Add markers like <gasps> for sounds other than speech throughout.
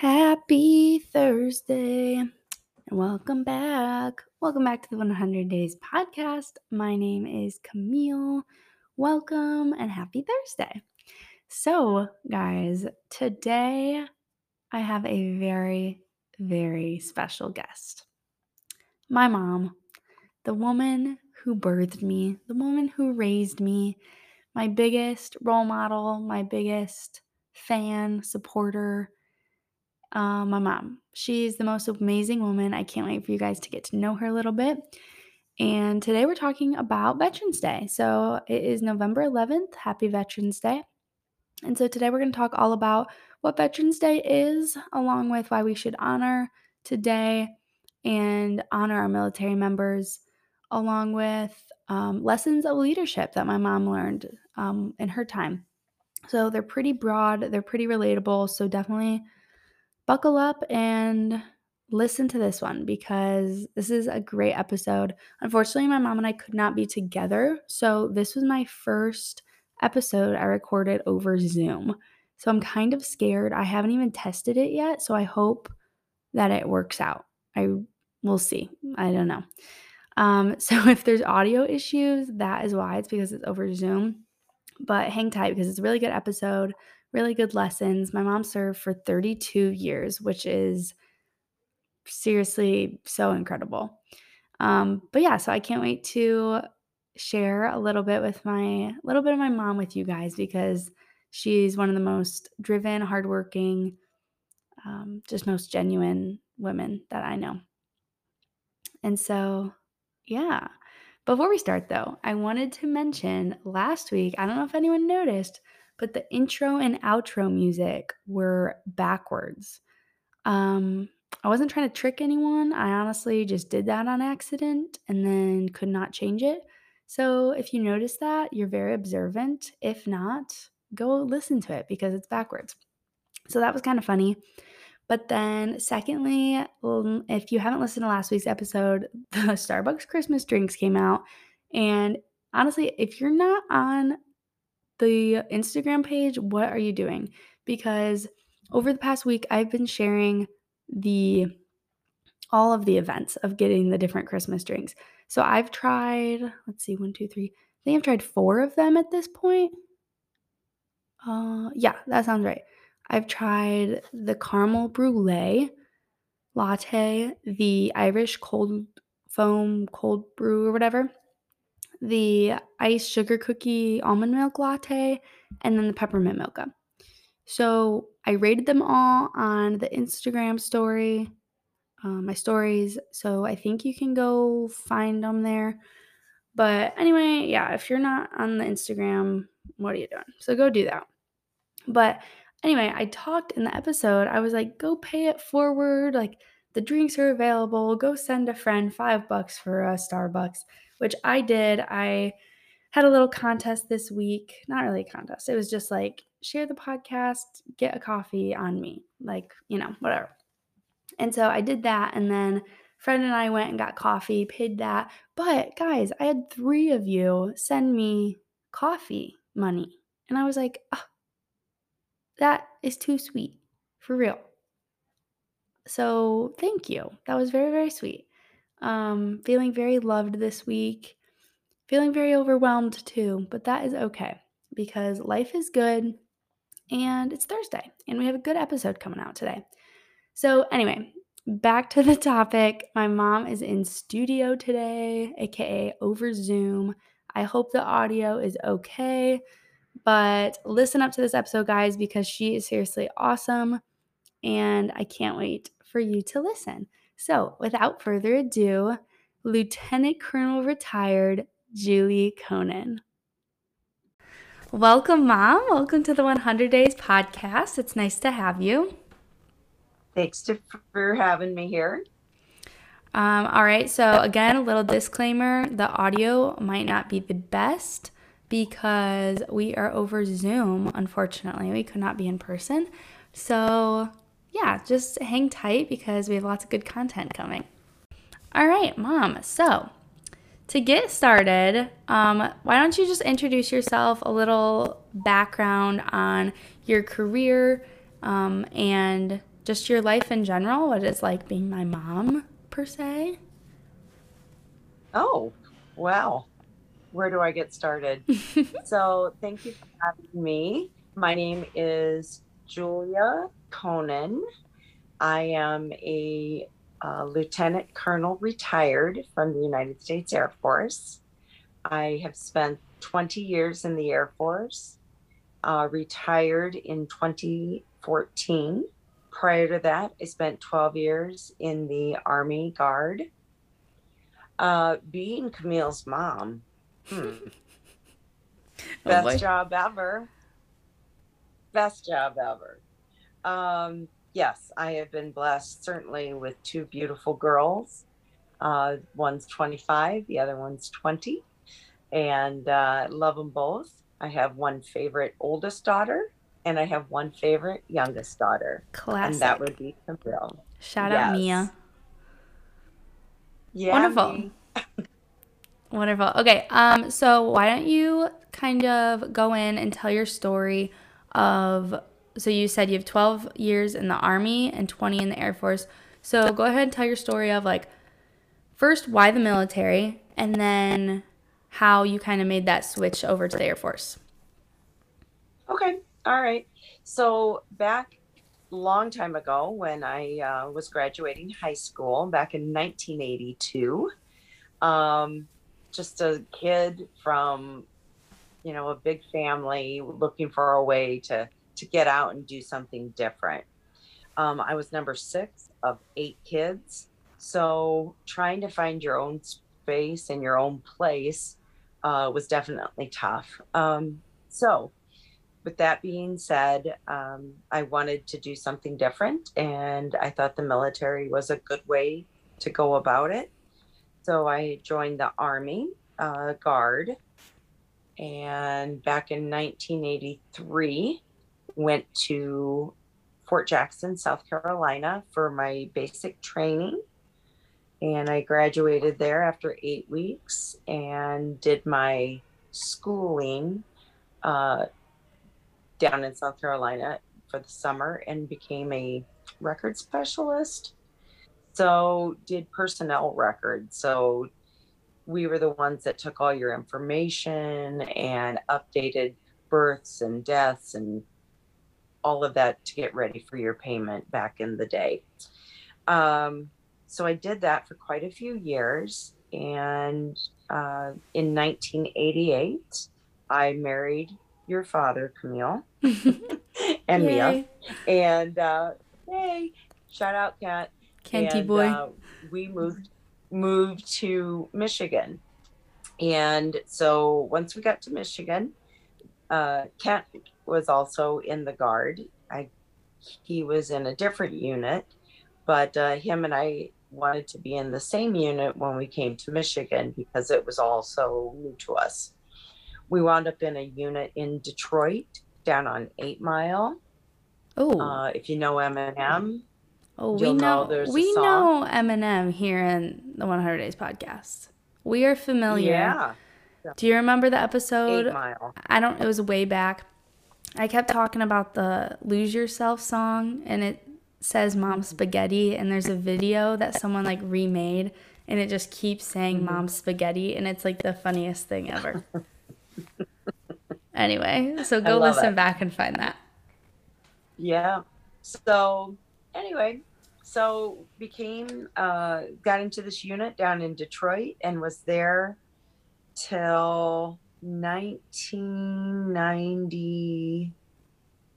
Happy Thursday and welcome back. Welcome back to the 100 Days podcast. My name is Camille. Welcome and happy Thursday. So, guys, today I have a very, very special guest. My mom, the woman who birthed me, the woman who raised me, my biggest role model, my biggest fan, supporter uh, my mom. She's the most amazing woman. I can't wait for you guys to get to know her a little bit. And today we're talking about Veterans Day. So it is November 11th. Happy Veterans Day. And so today we're going to talk all about what Veterans Day is, along with why we should honor today and honor our military members, along with um, lessons of leadership that my mom learned um, in her time. So they're pretty broad, they're pretty relatable. So definitely buckle up and listen to this one because this is a great episode. Unfortunately, my mom and I could not be together. So, this was my first episode I recorded over Zoom. So, I'm kind of scared. I haven't even tested it yet. So, I hope that it works out. I will see. I don't know. Um, <laughs> so, if there's audio issues, that is why it's because it's over Zoom. But hang tight because it's a really good episode really good lessons. My mom served for 32 years, which is seriously so incredible. Um, but yeah, so I can't wait to share a little bit with my little bit of my mom with you guys because she's one of the most driven, hardworking, um, just most genuine women that I know. And so, yeah. Before we start, though, I wanted to mention last week, I don't know if anyone noticed, but the intro and outro music were backwards. Um, I wasn't trying to trick anyone. I honestly just did that on accident and then could not change it. So if you notice that, you're very observant. If not, go listen to it because it's backwards. So that was kind of funny. But then, secondly, if you haven't listened to last week's episode, <laughs> the Starbucks Christmas drinks came out. And honestly, if you're not on the Instagram page, what are you doing? Because over the past week, I've been sharing the all of the events of getting the different Christmas drinks. So I've tried, let's see, one, two, three. I think I've tried four of them at this point. Uh, yeah, that sounds right. I've tried the caramel brulee latte, the Irish cold foam cold brew or whatever, the iced sugar cookie almond milk latte, and then the peppermint mocha. So I rated them all on the Instagram story, uh, my stories. So I think you can go find them there. But anyway, yeah, if you're not on the Instagram, what are you doing? So go do that. But anyway, I talked in the episode, I was like, go pay it forward. Like the drinks are available. Go send a friend five bucks for a Starbucks which I did. I had a little contest this week. Not really a contest. It was just like share the podcast, get a coffee on me, like, you know, whatever. And so I did that. And then friend and I went and got coffee, paid that. But guys, I had three of you send me coffee money. And I was like, oh, that is too sweet for real. So thank you. That was very, very sweet. Um, feeling very loved this week. Feeling very overwhelmed too, but that is okay because life is good and it's Thursday and we have a good episode coming out today. So, anyway, back to the <laughs> topic. My mom is in studio today, aka over Zoom. I hope the audio is okay, but listen up to this episode, guys, because she is seriously awesome and I can't wait for you to listen. So, without further ado, Lieutenant Colonel retired Julie Conan. Welcome, Mom. Welcome to the 100 Days podcast. It's nice to have you. Thanks to, for having me here. Um, all right. So, again, a little disclaimer the audio might not be the best because we are over Zoom, unfortunately. We could not be in person. So, yeah, just hang tight because we have lots of good content coming. All right, mom. So, to get started, um, why don't you just introduce yourself, a little background on your career, um, and just your life in general, what it's like being my mom, per se. Oh, wow. Where do I get started? <laughs> so, thank you for having me. My name is Julia Conan. I am a uh, lieutenant colonel retired from the United States Air Force. I have spent 20 years in the Air Force, uh, retired in 2014. Prior to that, I spent 12 years in the Army Guard. Uh, being Camille's mom, hmm. <laughs> Best job ever. Best job ever. Um, yes, I have been blessed certainly with two beautiful girls. Uh, one's 25, the other one's 20, and uh, love them both. I have one favorite oldest daughter, and I have one favorite youngest daughter, Classic. and that would be Camille. Shout out Mia. Yeah, Wonderful. <laughs> Wonderful. Okay, um, so why don't you kind of go in and tell your story of so you said you have 12 years in the army and 20 in the air force. So go ahead and tell your story of like first why the military and then how you kind of made that switch over to the air force. Okay. All right. So back long time ago when I uh, was graduating high school back in 1982, um, just a kid from, you know, a big family looking for a way to to get out and do something different. Um, I was number six of eight kids, so trying to find your own space and your own place uh, was definitely tough. Um, so with that being said, um, I wanted to do something different, and I thought the military was a good way to go about it. So I joined the Army uh, Guard, and back in 1983, went to Fort Jackson, South Carolina, for my basic training. And I graduated there after eight weeks and did my schooling uh, down in South Carolina for the summer and became a record specialist. So, did personnel records. So, we were the ones that took all your information and updated births and deaths and all of that to get ready for your payment back in the day. Um, so, I did that for quite a few years. And uh, in 1988, I married your father, Camille, <laughs> and Mia. And uh, hey, shout out, Kat. And, boy. Uh, we moved moved to Michigan, and so once we got to Michigan, uh, Kent was also in the guard. I he was in a different unit, but uh, him and I wanted to be in the same unit when we came to Michigan because it was all so new to us. We wound up in a unit in Detroit down on Eight Mile. oh. Uh, if you know Eminem, Oh, we know know, there's a we know Eminem here in the 100 Days podcast. We are familiar. yeah, Do you remember the episode? Eight? Mile. I don't. It was way back. I kept talking about the "Lose Yourself" song, and it says "Mom Spaghetti," and there's a video that someone like remade, and it just keeps saying Mm-hmm. "Mom Spaghetti," and it's like the funniest thing ever. <laughs> anyway, so go listen it. back and find that. Yeah. So anyway, so became uh got into this unit down in Detroit and was there till 1990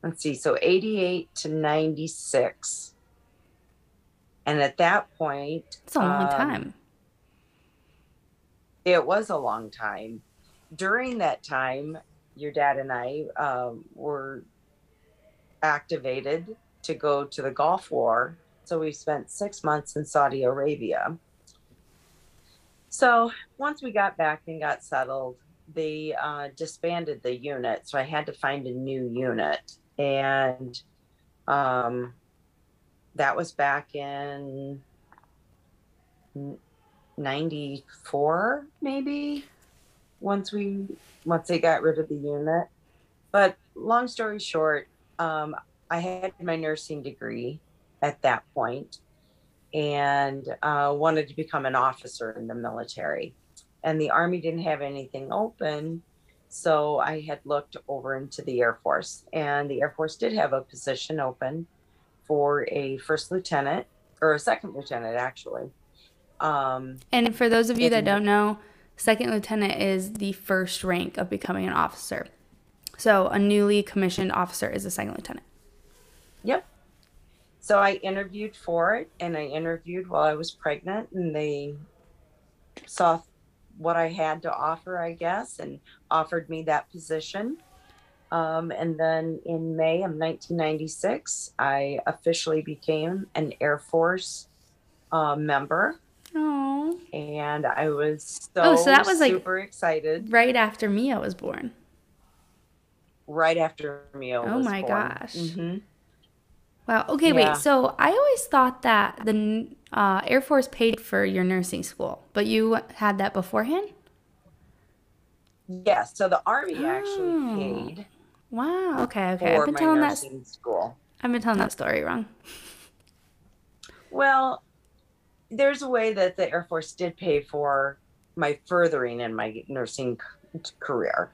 let's see so 88 to 96 and at that point It's a long um, time. it was a long time. During that time, your dad and I um, were activated to go to the Gulf War. So we spent six months in Saudi Arabia. So once we got back and got settled, they uh, disbanded the unit. So I had to find a new unit. And um, that was back in 94 maybe once we once they got rid of the unit but long story short um, i had my nursing degree at that point and uh, wanted to become an officer in the military. And the Army didn't have anything open. So I had looked over into the Air Force, and the Air Force did have a position open for a first lieutenant or a second lieutenant, actually. Um, and for those of you that don't know, second lieutenant is the first rank of becoming an officer. So a newly commissioned officer is a second lieutenant. Yep. So I interviewed for it and I interviewed while I was pregnant and they saw what I had to offer, I guess, and offered me that position. Um, and then in May of 1996, I officially became an Air Force uh, member. Oh. And I was so, oh, so that was super like excited. Right after Mia was born. Right after Mia oh was my born. gosh. Mm-hmm. Wow. Okay, Yeah. wait. So I always thought that the uh, Air Force paid for your nursing school, but you had that beforehand? Yes. So the Army actually Oh. paid Wow. Okay. Okay. I've been telling that. school. I've been telling that story wrong. Well, there's a way that the Air Force did pay for my furthering in my nursing career.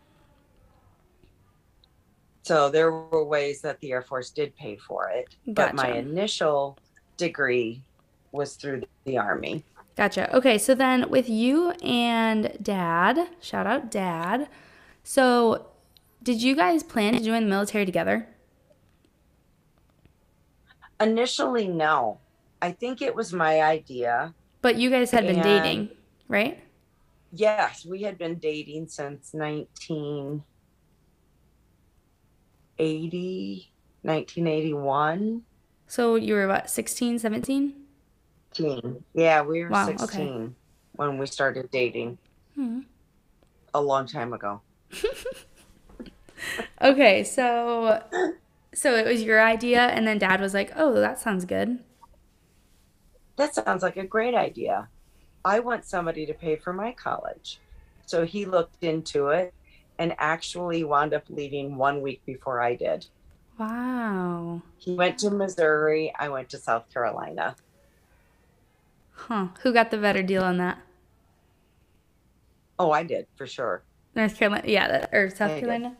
So there were ways that the Air Force did pay for it, but my initial degree was through the Army. Gotcha. Okay. So then with you and Dad, shout out Dad. So did you guys plan to join the military together? Initially, no. I think it was my idea. But you guys had been And- dating, right? Yes, we had been dating since 1980, 1981. So you were what, 16, 17? 16. Yeah, we were Wow, okay. 16 when we started dating Hmm. a long time ago. <laughs> Okay, so so it was your idea and then dad was like, "Oh, that sounds good." That sounds like a great idea. I want somebody to pay for my college. So he looked into it and actually wound up leaving one week before I did. Wow. He went to Missouri, I went to South Carolina. Huh. Who got the better deal on that? Oh, I did for sure. North Carolina. Yeah, that, or South Yeah, Carolina?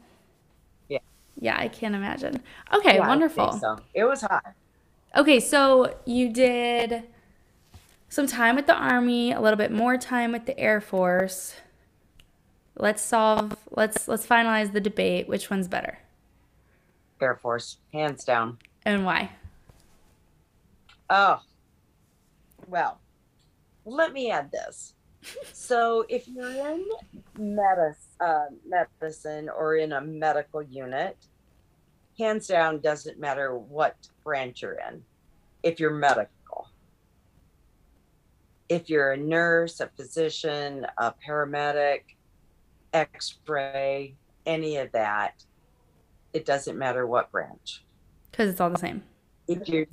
Yeah. Yeah, I can't imagine. Okay, Yeah, I think wonderful. so. It was hot. Okay, so you did some time with the Army, a little bit more time with the Air Force. Let's solve let's let's finalize the debate. Which one's better? Air Force, hands down. And why? Oh, well, let me add this. So, if you're in medis- uh, medicine or in a medical unit, hands down, doesn't matter what branch you're in, if you're medical. If you're a nurse, a physician, a paramedic, x ray, any of that, it doesn't matter what branch Because it's all the same. if you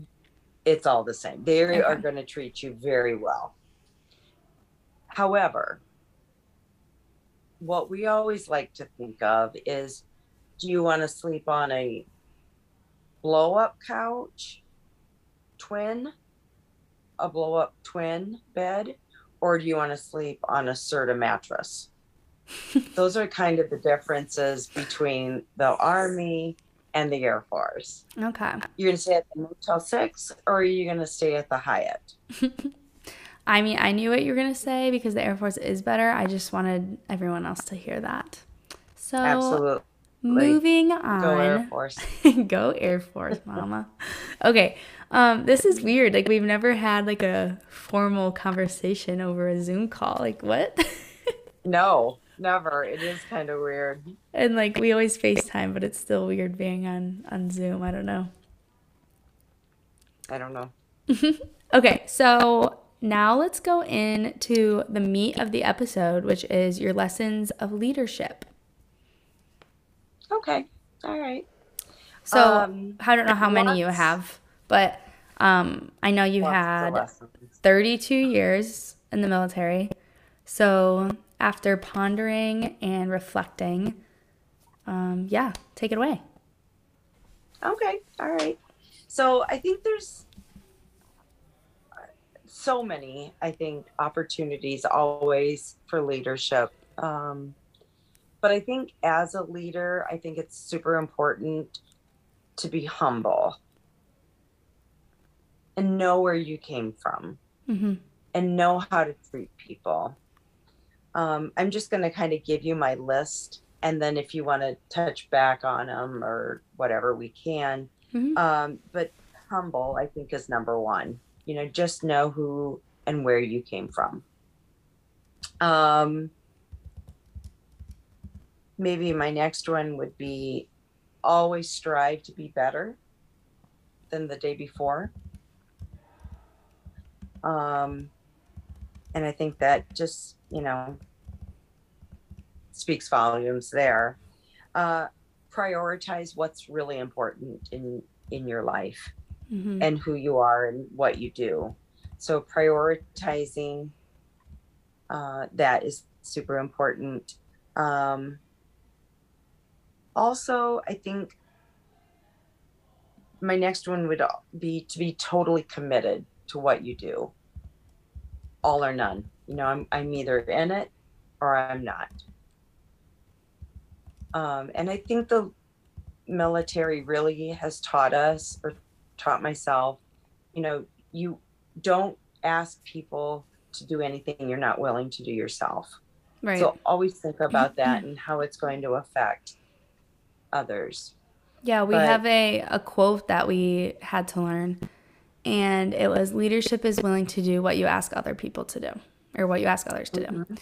it's all the same they are going to treat you very well however what we always like to think of is do you want to sleep on a blow up couch twin a blow up twin bed or do you want to sleep on a serta mattress <laughs> those are kind of the differences between the army and the air force Okay. you're gonna stay at the Motel Six, or are you gonna stay at the Hyatt? <laughs> I mean, I knew what you were going to say because the Air Force is better. I just wanted everyone else to hear that. So, Absolutely. moving on. Go Air. <laughs> Force. Go Air Force, mama. okay. Um, this is weird. Like we've never had like a formal conversation over a Zoom call. Like what? <laughs> No, never. It is kind of weird. and like we always FaceTime, but it's still weird being on on Zoom. I don't know. I don't know. <laughs> Okay, so now let's go into the meat of the episode, which is your lessons of leadership. Okay. All right. So Um, I don't know how many you have, but um, I know you had 32 years in the military. So after pondering and reflecting, um, yeah, take it away. Okay. All right. So I think there's so many, I think, opportunities always for leadership. Um, but I think as a leader, I think it's super important to be humble and know where you came from Mm-hmm. and know how to treat people. Um, I'm just going to kind of give you my list. And then if you want to touch back on them or whatever, we can. Mhm. Um, but humble, I think, is number one. You know, just know who and where you came from. Um, maybe my next one would be always strive to be better than the day before. Um, and I think that just, you know, speaks volumes there. Uh, prioritize what's really important in in your life Mm-hmm. and who you are and what you do. So prioritizing uh, that is super important. Um, also, I think my next one would be to be totally committed to what you do, all or none. You know, I'm I'm either in it or I'm not. Um, and I think the military really has taught us or taught myself, you know, you don't ask people to do anything you're not willing to do yourself. Right. So always think about <clears throat> that and how it's going to affect others. Yeah, we But- have a, a quote that we had to learn, and it was leadership is willing to do what you ask other people to do, or what you ask others to do. Mm-hmm.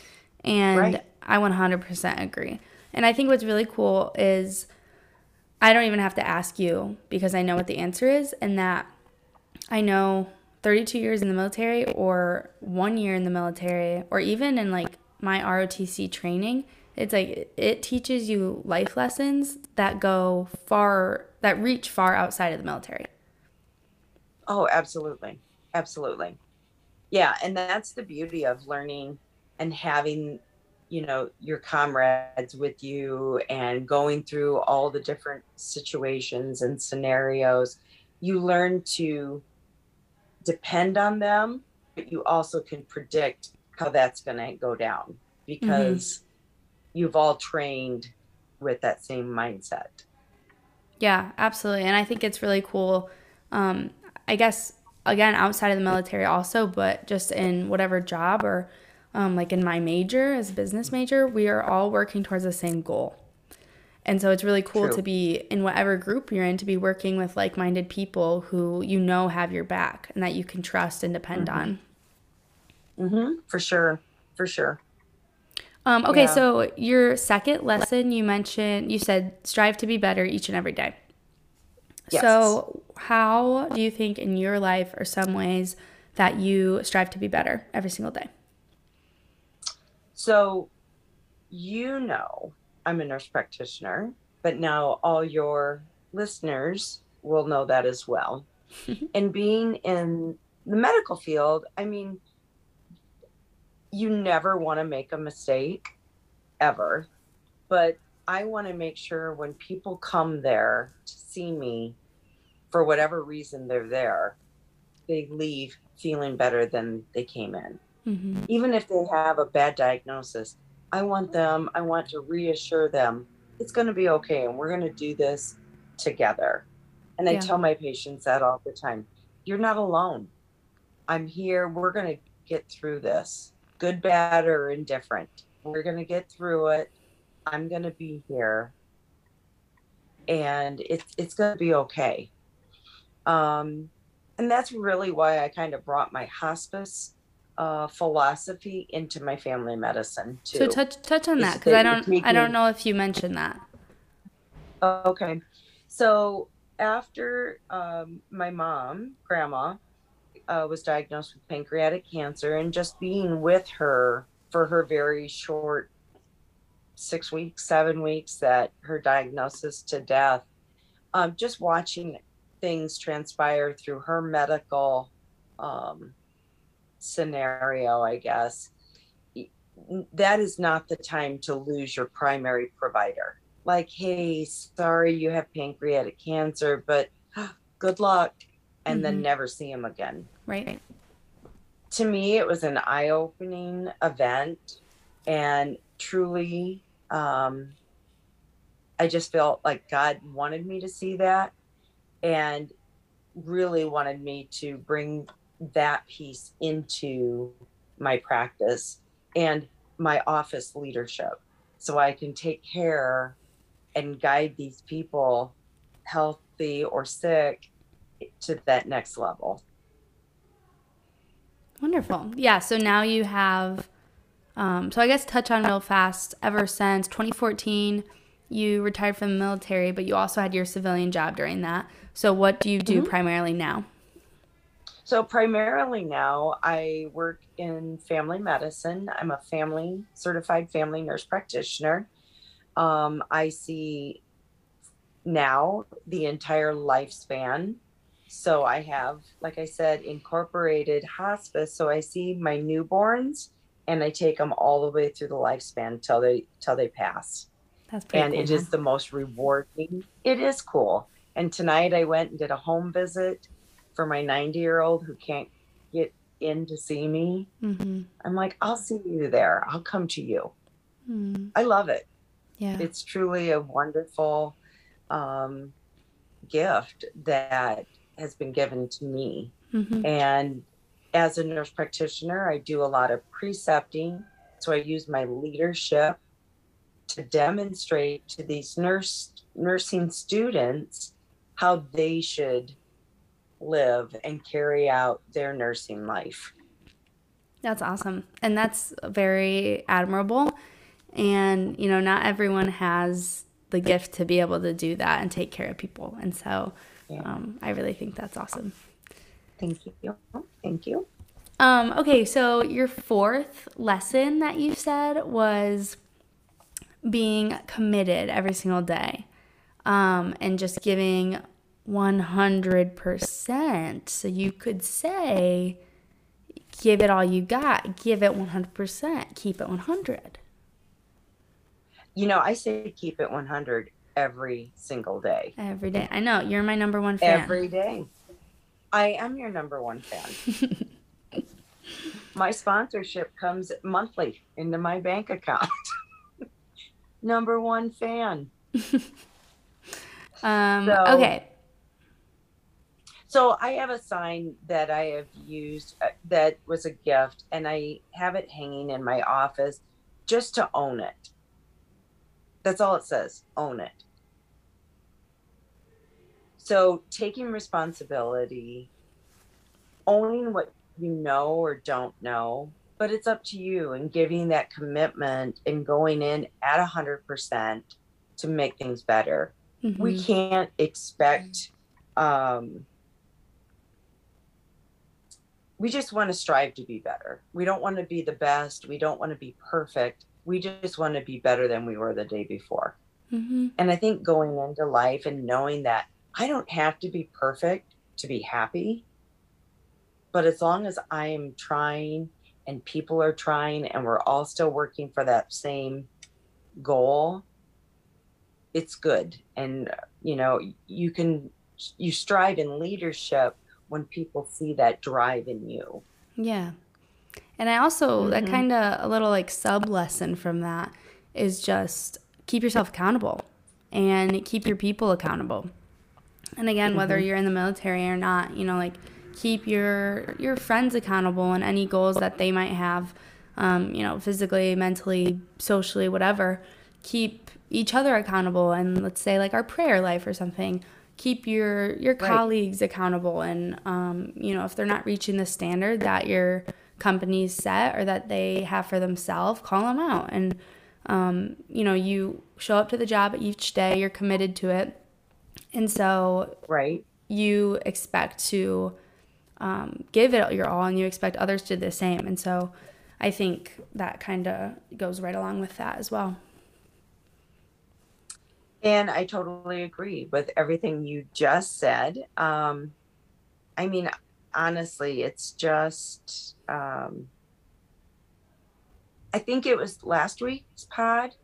And Right. I 100% agree. And I think what's really cool is I don't even have to ask you because I know what the answer is, and that I know 32 years in the military, or one year in the military, or even in like my ROTC training, it's like it teaches you life lessons that go far, that reach far outside of the military. Oh, absolutely. Absolutely. Yeah. And that's the beauty of learning and having, you know, your comrades with you and going through all the different situations and scenarios. You learn to depend on them, but you also can predict how that's going to go down because you've all trained with that same mindset. Yeah, absolutely. And I think it's really cool. Um, I guess, again, outside of the military also, but just in whatever job or um, like in my major as a business major, we are all working towards the same goal. And so it's really cool True. to be in whatever group you're in, to be working with like minded people who you know have your back and that you can trust and depend on. Mm-hmm. For sure. For sure. Um, okay, Yeah. so your second lesson, you mentioned, you said strive to be better each and every day. Yes. So, how do you think in your life are some ways that you strive to be better every single day? So, you know, I'm a nurse practitioner, but now all your listeners will know that as well. <laughs> and being in the medical field, I mean, you never want to make a mistake ever. But I want to make sure when people come there to see me, for whatever reason they're there, they leave feeling better than they came in Mm-hmm. even if they have a bad diagnosis, I want them, I want to reassure them it's going to be okay and we're going to do this together. And I Yeah. tell my patients that all the time you're not alone. I'm here. We're going to get through this, good, bad, or indifferent. We're going to get through it. I'm going to be here. And it's, it's going to be okay. Um, and that's really why I kind of brought my hospice uh, philosophy into my family medicine too. So touch touch on that because I don't I don't know if you mentioned that. Okay. So after um, my mom, grandma, uh, was diagnosed with pancreatic cancer, and just being with her for her very short six weeks, seven weeks that her diagnosis to death, um, just watching things transpire through her medical um, scenario, I guess, that is not the time to lose your primary provider like, hey, sorry you have pancreatic cancer, but <gasps> good luck, and then Mhm. never see him again. Right. to me, it was an eye opening event and truly, um, I just felt like God wanted me to see that and really wanted me to bring that piece into my practice and my office leadership so I can take care and guide these people healthy or sick to that next level. Wonderful. Yeah. So now you have, um, so I guess touch on real fast. Ever since 2014, you retired from the military, but you also had your civilian job during that. So what do you do mm-hmm. primarily now? So primarily now I work in family medicine. I'm a family certified family nurse practitioner. Um, I see now the entire lifespan so I have, like I said, incorporated hospice. So I see my newborns and I take them all the way through the lifespan till they till they pass. That's pretty and cool, it huh? is the most rewarding. It is cool. And tonight I went and did a home visit for my 90 year old who can't get in to see me. Mm-hmm. I'm like, I'll see you there. I'll come to you. Mm. I love it. Yeah. It's truly a wonderful um, gift that has been given to me. Mm-hmm. And as a nurse practitioner, I do a lot of precepting. So I use my leadership to demonstrate to these nurse nursing students how they should live and carry out their nursing life. That's awesome. And that's very admirable. And, you know, not everyone has the gift to be able to do that and take care of people. And so. Um, I really think that's awesome. Thank you. Thank you. Um, okay, so your fourth lesson that you said was being committed every single day um, and just giving 100%. So you could say, give it all you got, give it 100%, keep it 100. You know, I say keep it 100 every single day. Every day. I know. You're my number one fan. Every day. I am your number one fan. <laughs> my sponsorship comes monthly into my bank account. <laughs> number one fan. <laughs> um, so, okay. So I have a sign that I have used uh, that was a gift, and I have it hanging in my office just to own it. That's all it says. Own it. So taking responsibility, owning what you know or don't know, but it's up to you and giving that commitment and going in at a hundred percent to make things better. Mm-hmm. We can't expect um we just want to strive to be better. We don't want to be the best. We don't want to be perfect we just want to be better than we were the day before. Mm-hmm. And I think going into life and knowing that I don't have to be perfect to be happy, but as long as I am trying and people are trying and we're all still working for that same goal, it's good. And, you know, you can, you strive in leadership when people see that drive in you. Yeah. And I also, mm-hmm. that kind of a little like sub lesson from that is just keep yourself accountable and keep your people accountable. And again, mm-hmm. whether you're in the military or not, you know, like keep your your friends accountable and any goals that they might have, um, you know, physically, mentally, socially, whatever. Keep each other accountable, and let's say like our prayer life or something. Keep your your right. colleagues accountable, and um, you know, if they're not reaching the standard that you're companies set or that they have for themselves, call them out. And, um, you know, you show up to the job each day, you're committed to it. And so, right, you expect to um, give it your all and you expect others to do the same. And so, I think that kind of goes right along with that as well. And I totally agree with everything you just said. Um, I mean, honestly, it's just, um, I think it was last week's pod,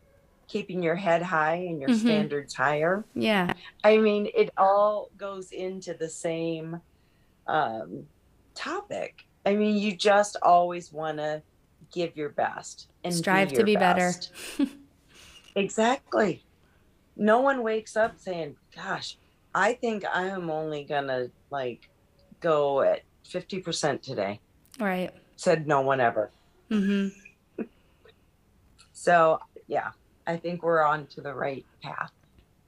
keeping your head high and your mm-hmm. standards higher. Yeah. I mean, it all goes into the same um, topic. I mean, you just always want to give your best and Strive be to your be better. <laughs> Exactly. No one wakes up saying, "Gosh, I think I am only gonna like go at fifty percent today." Right. Said no one ever. Mhm. <laughs> So yeah, I think we're on to the right path.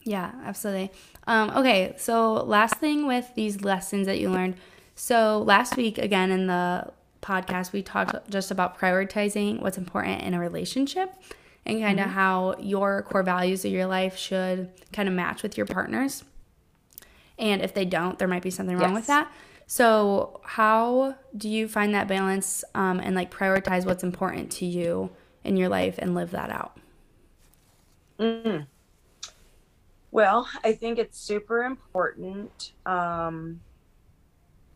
Yeah, absolutely. Um, okay, so last thing with these lessons that you learned. So last week, again in the podcast, we talked just about prioritizing what's important in a relationship and kind of how your core values of your life should kind of match with your partner's. And if they don't, there might be something wrong with that. So, how do you find that balance um, and like prioritize what's important to you in your life and live that out? Mm. Well, I think it's super important um,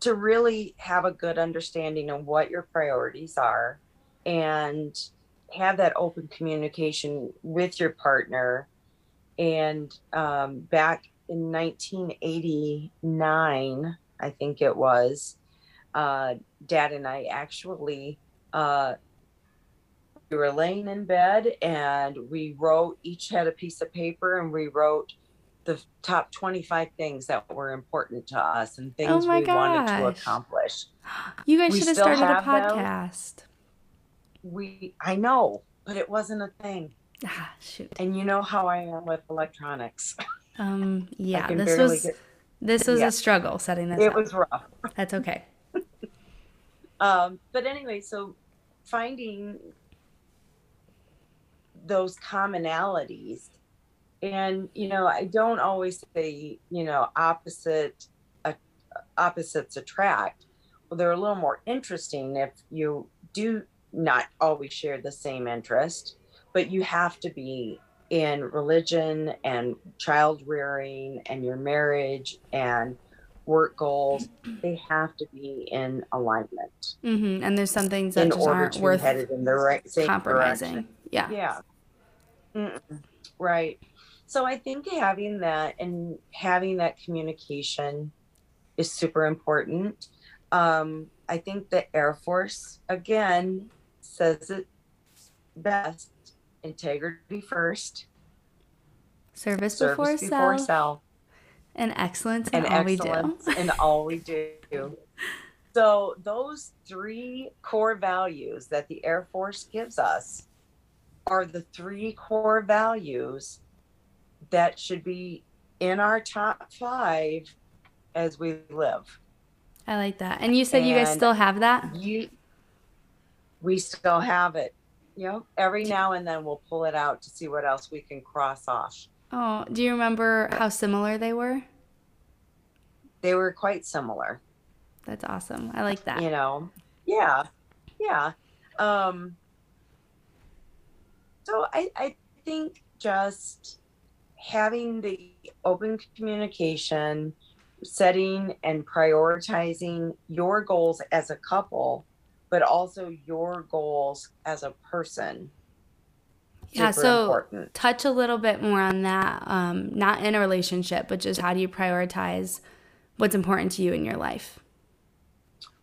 to really have a good understanding of what your priorities are and have that open communication with your partner. And um, back in 1989, I think it was, uh, Dad and I actually uh, we were laying in bed and we wrote each had a piece of paper and we wrote the top 25 things that were important to us and things Oh we wanted to accomplish You guys We should have started a podcast. them. We i know but it wasn't a thing Ah, shoot. and you know how i am with electronics <laughs> Um, yeah, this was get- this was yeah. a struggle setting this it up. was rough That's okay. <laughs> <laughs> um but anyway so finding those commonalities and you know i don't always say you know opposite uh, opposites attract well they're a little more interesting if you do not always share the same interest but you have to be in religion and child rearing and your marriage and work goals they have to be in alignment hmm And there's some things that in just order aren't to worth be headed in the right same compromising. direction. Yeah. Yeah. Mm-mm. Right. So I think having that and having that communication is super important. Um, I think the Air Force again says it best: integrity first, Service, service before, before self, self, and excellence in and all we do. <laughs> in all we do. So those three core values that the Air Force gives us are the three core values that should be in our top five as we live. I like that. And you said you guys still have that? You, we still have it. You know, every now and then we'll pull it out to see what else we can cross off. Oh, do you remember how similar they were? They were quite similar. That's awesome. I like that. you know yeah yeah um so i i think just having the open communication setting and prioritizing your goals as a couple but also your goals as a person Yeah, so important touch a little bit more on that. Um, not in a relationship, but just how do you prioritize what's important to you in your life?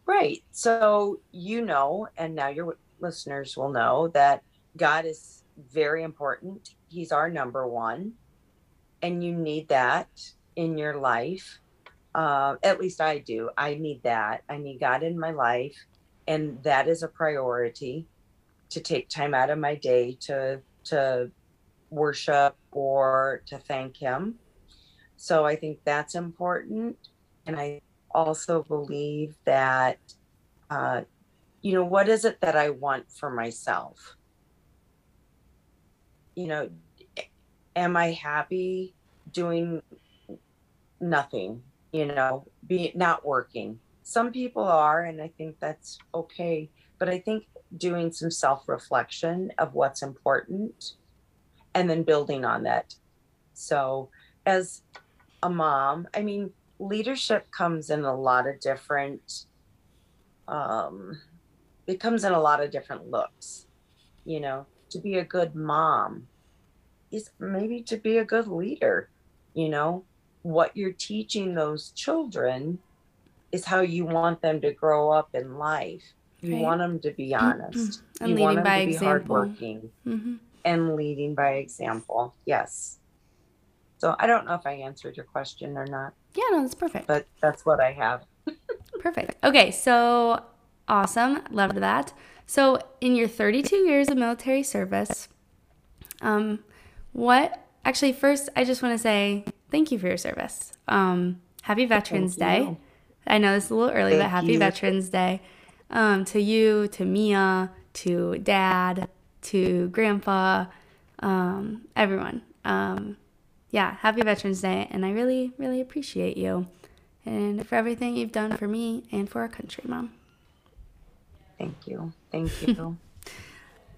Right. So you know, and now your listeners will know that God is very important. He's our number one, and you need that in your life. Uh, at least I do. I need that. I need God in my life, and that is a priority. To take time out of my day to to worship or to thank Him. So I think that's important, and I also believe that uh, you know what is it that i want for myself you know am i happy doing nothing you know be not working some people are and i think that's okay but i think doing some self-reflection of what's important and then building on that. So as a mom i mean leadership comes in a lot of different um it comes in a lot of different looks. You know to be a good mom is maybe to be a good leader you know? What you're teaching those children is how you want them to grow up in life. You Right. want them to be honest. And you want leading them by to be example. hardworking hmm and leading by example. Yes. So I don't know if I answered your question or not, Yeah, no, that's perfect. but that's what I have. <laughs> Perfect. Okay, so awesome. Loved that. So, in your 32 years of military service, um, what actually, first, I just want to say thank you for your service. Um, happy Veterans Day. I know this is a little early, but happy you. Veterans Day um, to you, to Mia, to Dad, to Grandpa, um, everyone. Um, yeah, happy Veterans Day, and I really, really appreciate you and for everything you've done for me and for our country, Mom. Thank you. Thank you. <laughs>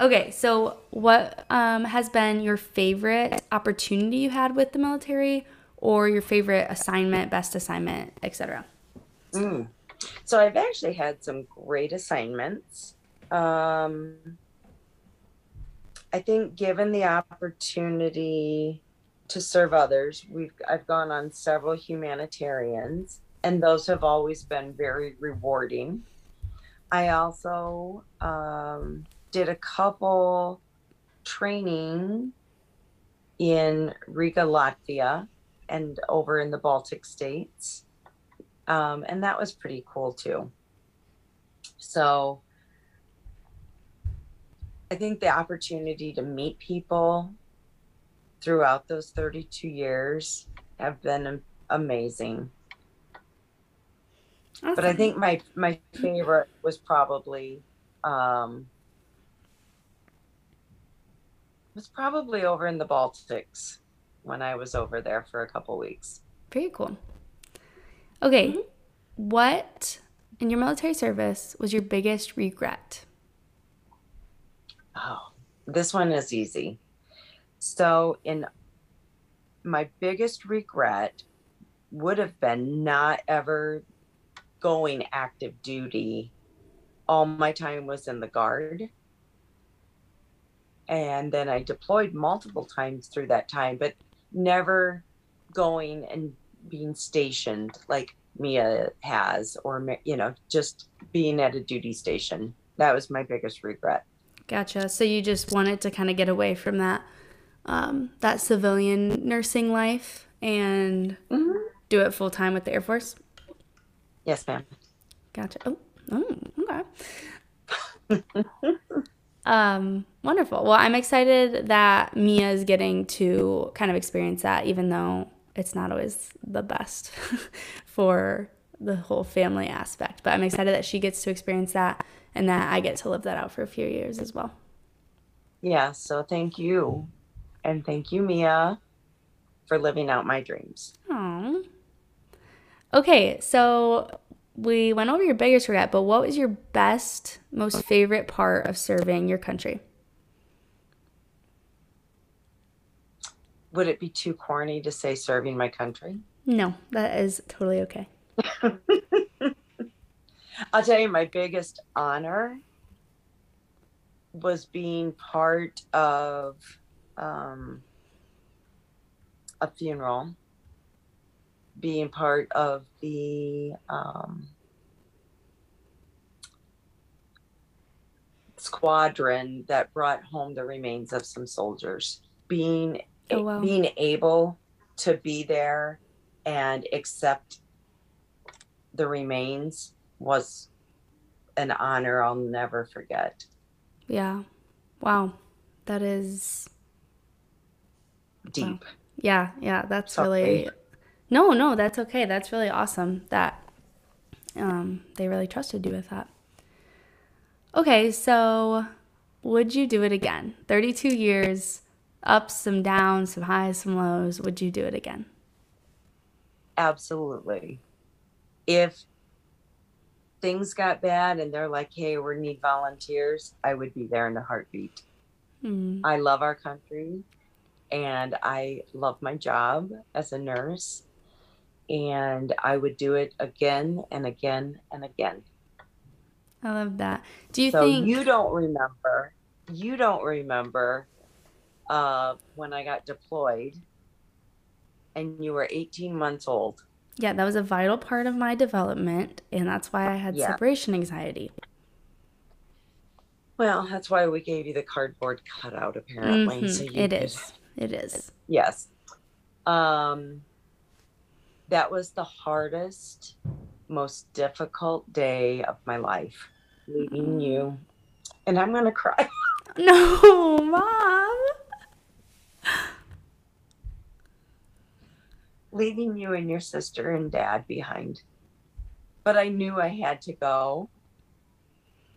Okay, so what um, has been your favorite opportunity you had with the military, or your favorite assignment, best assignment, etc.? Mm. So I've actually had some great assignments. Um, I think given the opportunity to serve others, we've I've gone on several humanitarians, and those have always been very rewarding. I also um, did a couple training in Riga, Latvia, and over in the Baltic states um, and that was pretty cool too. So I think the opportunity to meet people throughout those 32 years have been am- amazing. But I think my my favorite was probably um, was probably over in the Baltics when I was over there for a couple weeks. Very cool. Okay, Mhm. what in your military service was your biggest regret? Oh, this one is easy. So, in my biggest regret would have been not ever going active duty. All my time was in the guard. And then I deployed multiple times through that time, but never going and being stationed like Mia has, or, you know, just being at a duty station. That was my biggest regret. Gotcha. So you just wanted to kind of get away from that um, that civilian nursing life and Mhm. do it full time with the Air Force. Yes, ma'am. Gotcha. Oh, oh okay. <laughs> um, wonderful. Well, I'm excited that Mia is getting to kind of experience that, even though it's not always the best <laughs> for the whole family aspect. But I'm excited that she gets to experience that and that I get to live that out for a few years as well. Yeah, so thank you. And thank you, Mia, for living out my dreams. Aww. Okay, so we went over your biggest regret, but what was your best, most favorite part of serving your country? Would it be too corny to say serving my country? No, that is totally okay. <laughs> I'll tell you, my biggest honor was being part of um, a funeral, being part of the um, squadron that brought home the remains of some soldiers. Being Oh, wow. being able to be there and accept the remains was an honor I'll never forget. Yeah. Wow. That is Deep. yeah, yeah, that's Sorry. really No, no, that's okay. That's really awesome that um they really trusted you with that. Okay, so would you do it again? 32 years, ups, some downs, some highs, some lows. Would you do it again? Absolutely. If things got bad and they're like, hey, we need volunteers, I would be there in a heartbeat. Mm, I love our country and I love my job as a nurse. And I would do it again and again and again. I love that. Do you so think you don't remember, you don't remember uh, when I got deployed and you were 18 months old. Yeah, that was a vital part of my development, and that's why I had Yeah. separation anxiety. Well, that's why we gave you the cardboard cutout, apparently. So Mhm, you It could, is. It is. yes. Um, that was the hardest, most difficult day of my life, leaving you. And I'm gonna cry. <laughs> No, mom. Leaving you and your sister and dad behind. But I knew I had to go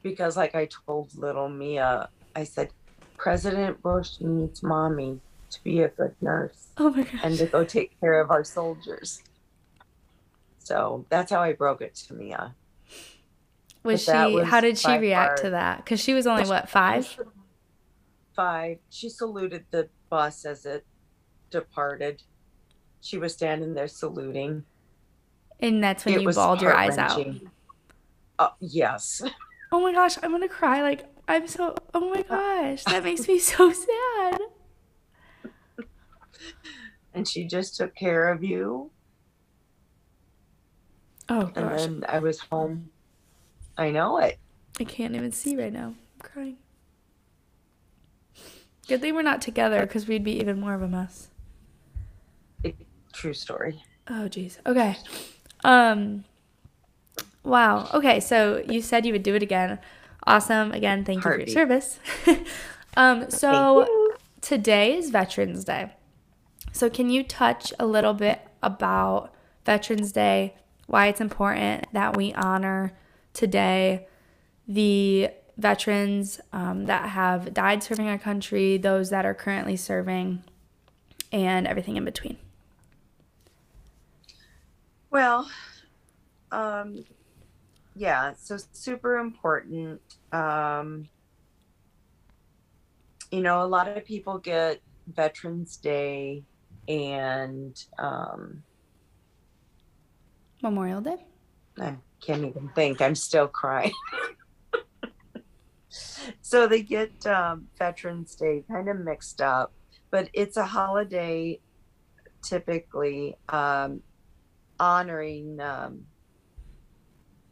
because, like I told little Mia, I said, President Bush needs mommy to be a good nurse Oh my and to go take care of our soldiers. So that's how I broke it to Mia. Was But she? was How did she react to that? Because she was only what five. Five. She saluted the bus as it departed. She was standing there saluting. And that's when it you bawled your eyes out. Uh, yes. Oh my gosh, I'm gonna cry. Like I'm so. Oh my <laughs> gosh, that makes me so sad. and she just took care of you. Oh And gosh, then I was home. I know it. I can't even see right now. I'm crying. Good thing we're not together because we'd be even more of a mess. True story. Oh jeez. Okay. Um. Wow. Okay. So you said you would do it again. Awesome. Again, thank you for your service. <laughs> um. So today is Veterans Day. So can you touch a little bit about Veterans Day? Why it's important that we honor today the veterans um, that have died serving our country, those that are currently serving, and everything in between. Well, um, yeah, so super important. Um, you know, a lot of people get Veterans Day and um, Memorial Day. I can't even think. I'm still crying. <laughs> so they get um, Veterans Day kind of mixed up, but it's a holiday typically um, honoring um,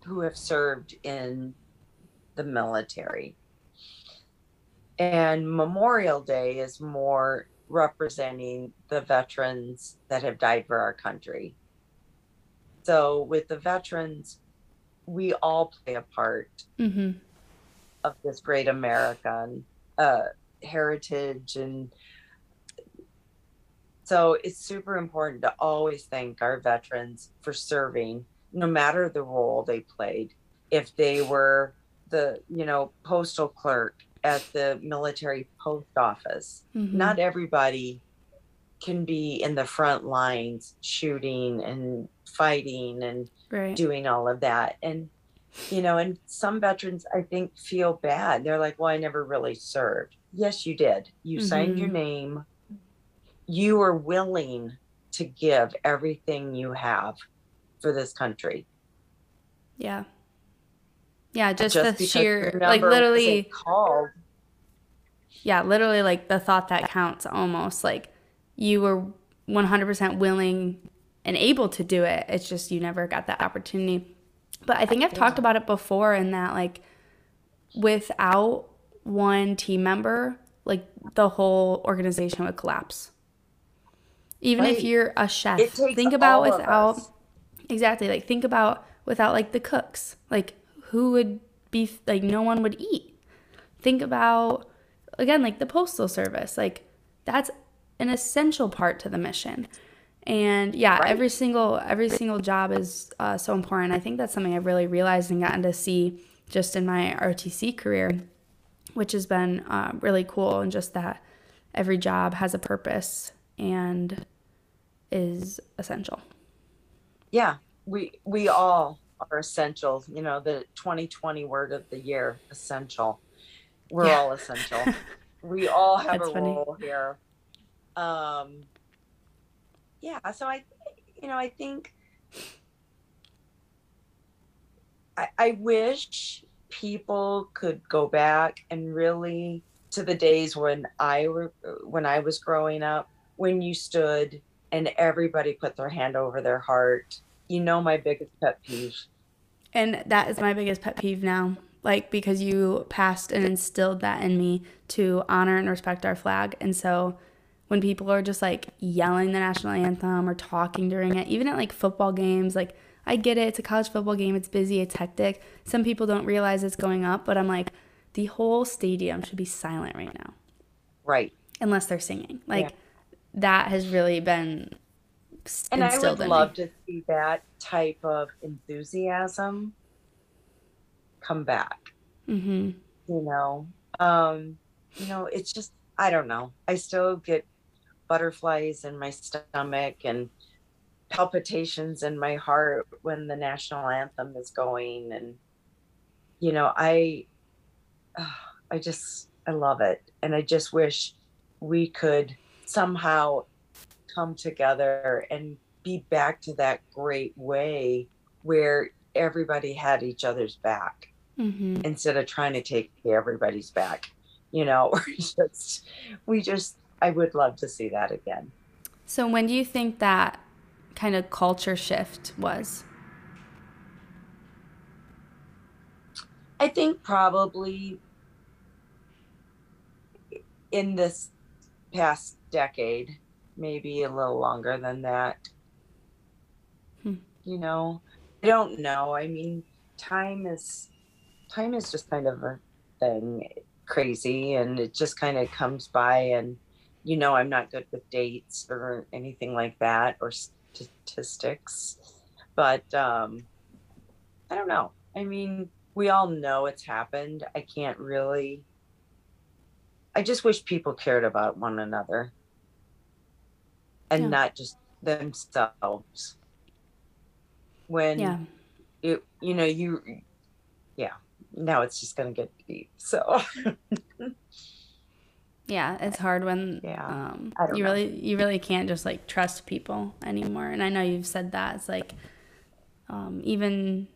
who have served in the military. And Memorial Day is more representing the veterans that have died for our country. So with the veterans, we all play a part Mm-hmm. of this great American uh, heritage, and so it's super important to always thank our veterans for serving, no matter the role they played. If they were the you know postal clerk at the military post office, Mm-hmm. not everybody can be in the front lines shooting and fighting and right. doing all of that and you know and some veterans i think feel bad they're like well i never really served yes you did you signed your Mhm. name you are willing to give everything you have for this country Yeah. Yeah, just, the because sheer like literally called yeah, literally like the thought that counts almost like you were 100% willing and able to do it. It's just you never got that opportunity. But I think I've talked about it before in that like without one team member, like the whole organization would collapse. Even if you're a chef, think about without. Exactly. Like think about without like the cooks, like who would be like no one would eat. Think about again like the postal service. Like that's an essential part to the mission. And yeah, Right. every single every single job is uh, so important. I think that's something I've really realized and gotten to see just in my ROTC career, which has been uh, really cool. And just that every job has a purpose and is essential. yeah we we all are essential you know the 2020 word of the year essential we're Yeah. all essential we all have That's a funny. role here um yeah so i you know i think i i wish people could go back and really to the days when i were when i was growing up when you stood and everybody put their hand over their heart you know my biggest pet peeve. And that is my biggest pet peeve now. Like because you passed and instilled that in me to honor and respect our flag. And so when people are just like yelling the national anthem or talking during it, even at like football games, like I get it, it's a college football game, it's busy, it's hectic. Some people don't realize it's going up, but I'm like, the whole stadium should be silent right now. Right. Unless they're singing. Like yeah. That has really been and I would love me. to see that type of enthusiasm come back. Mm-hmm. You know, um, you know, it's just I don't know. I still get butterflies in my stomach and palpitations in my heart when the national anthem is going, and you know, I, <sighs> I just I love it, and I just wish we could somehow come together and be back to that great way where everybody had each other's back mm-hmm. instead of trying to take everybody's back you know <laughs> we just we just i would love to see that again so when do you think that kind of culture shift was i think probably in this past decade maybe a little longer than that. Hmm. You know, I don't know. I mean, time is time is just kind of a thing, crazy, and it just kind of comes by. And you know, I'm not good with dates or anything like that or statistics, but um, I don't know. I mean, we all know it's happened. I can't really. I just wish people cared about one another and yeah. not just themselves when yeah. you you know you yeah now it's just gonna get deep so <laughs> yeah it's hard when yeah um, you know. really you really can't just like trust people anymore and i know you've said that it's like um, even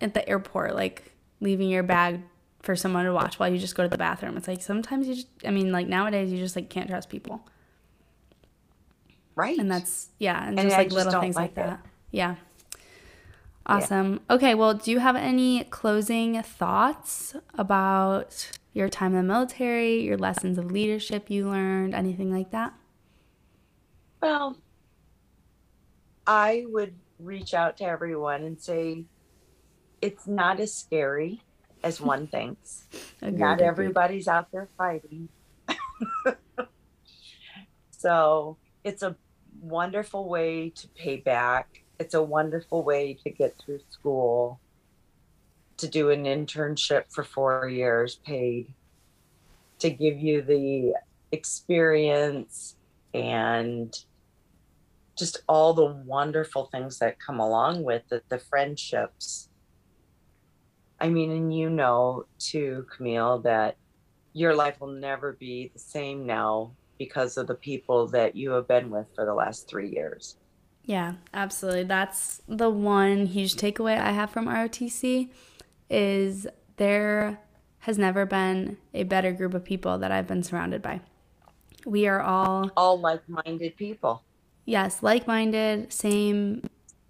at the airport like leaving your bag for someone to watch while you just go to the bathroom it's like sometimes you just i mean like nowadays you just like can't trust people Right. And that's, yeah, and, and just like little things like, like that. Yeah. Awesome. Yeah. Okay, well, do you have any closing thoughts about your time in the military, your lessons of leadership you learned, anything like that? Well, I would reach out to everyone and say it's not as scary as one thinks. <laughs> Agreed, not everybody's out there fighting. <laughs> so it's a wonderful way to pay back. It's a wonderful way to get through school, to do an internship for four years paid, to give you the experience and just all the wonderful things that come along with it, the friendships. I mean, and you know too, Camille, that your life will never be the same now because of the people that you have been with for the last three years. Yeah, absolutely. That's the one huge takeaway I have from ROTC is there has never been a better group of people that I've been surrounded by. We are all all like-minded people. Yes, like-minded, same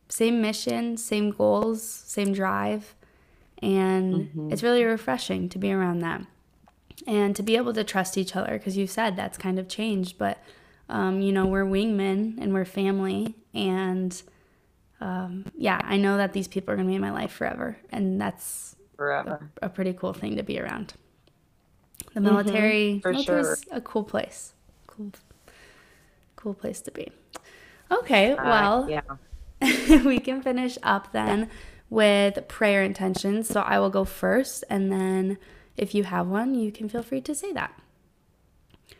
same mission, same goals, same drive, and mm-hmm. it's really refreshing to be around them and to be able to trust each other because you said that's kind of changed but um, you know we're wingmen and we're family and um, yeah i know that these people are going to be in my life forever and that's forever. a, a pretty cool thing to be around. The military mm-hmm, sure. a cool place. Cool cool place to be. Okay uh, well yeah. <laughs> we can finish up then with prayer intentions so i will go first and then if you have one, you can feel free to say that.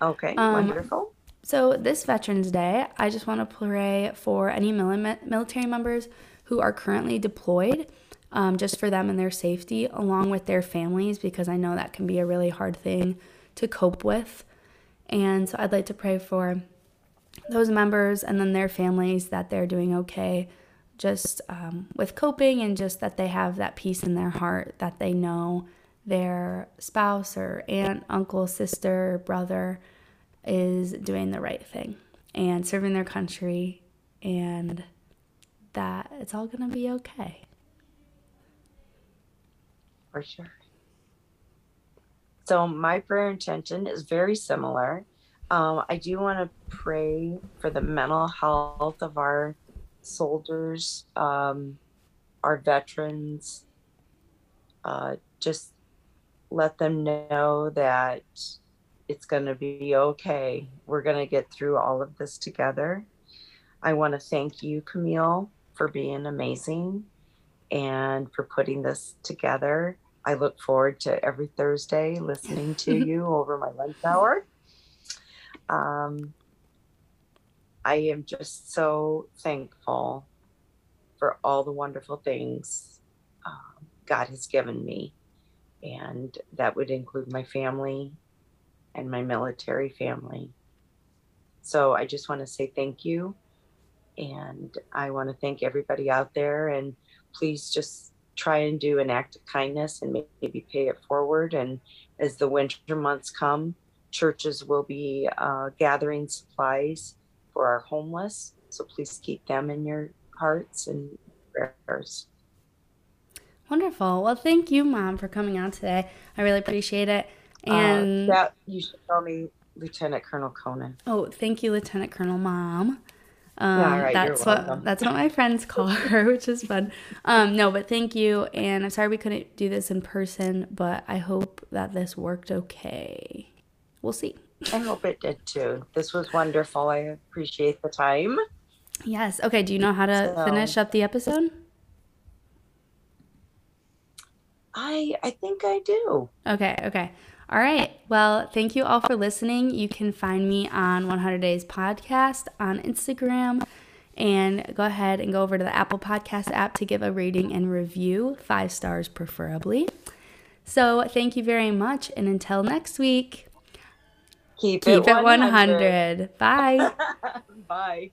Okay, um, wonderful. So, this Veterans Day, I just want to pray for any military members who are currently deployed, um, just for them and their safety, along with their families, because I know that can be a really hard thing to cope with. And so, I'd like to pray for those members and then their families that they're doing okay, just um, with coping and just that they have that peace in their heart that they know their spouse or aunt, uncle, sister, brother is doing the right thing and serving their country and that it's all going to be okay. For sure. So, my prayer intention is very similar. Um, I do want to pray for the mental health of our soldiers, um, our veterans. Uh, just let them know that it's going to be okay. We're going to get through all of this together. I want to thank you, Camille, for being amazing and for putting this together. I look forward to every Thursday listening to <laughs> you over my lunch hour. Um, I am just so thankful for all the wonderful things um, God has given me. And that would include my family and my military family. So I just want to say thank you and I want to thank everybody out there. And please just try and do an act of kindness and maybe pay it forward. And as the winter months come, churches will be uh, gathering supplies for our homeless. So please keep them in your hearts and prayers. Wonderful. Well, thank you, Mom, for coming on today. I really appreciate it. Uh, and uh, that you should call me Lieutenant Colonel Conan. Oh, thank you, Lieutenant Colonel Mom. Um, yeah, right, that's what that's what my friends call <laughs> her, which is fun. Um, no, but thank you, and I'm sorry we couldn't do this in person, but I hope that this worked okay. We'll see. I hope it did too. This was wonderful. I appreciate the time. Yes. Okay. Do you know how to so, finish up the episode? I I think I do. Okay. Okay. All right. Well, thank you all for listening. You can find me on 100 Days Podcast on Instagram. And go ahead and go over to the Apple Podcast app to give a rating and review, five stars preferably. So, thank you very much. And until next week, keep, keep it 100. It 100. Bye. <laughs> Bye.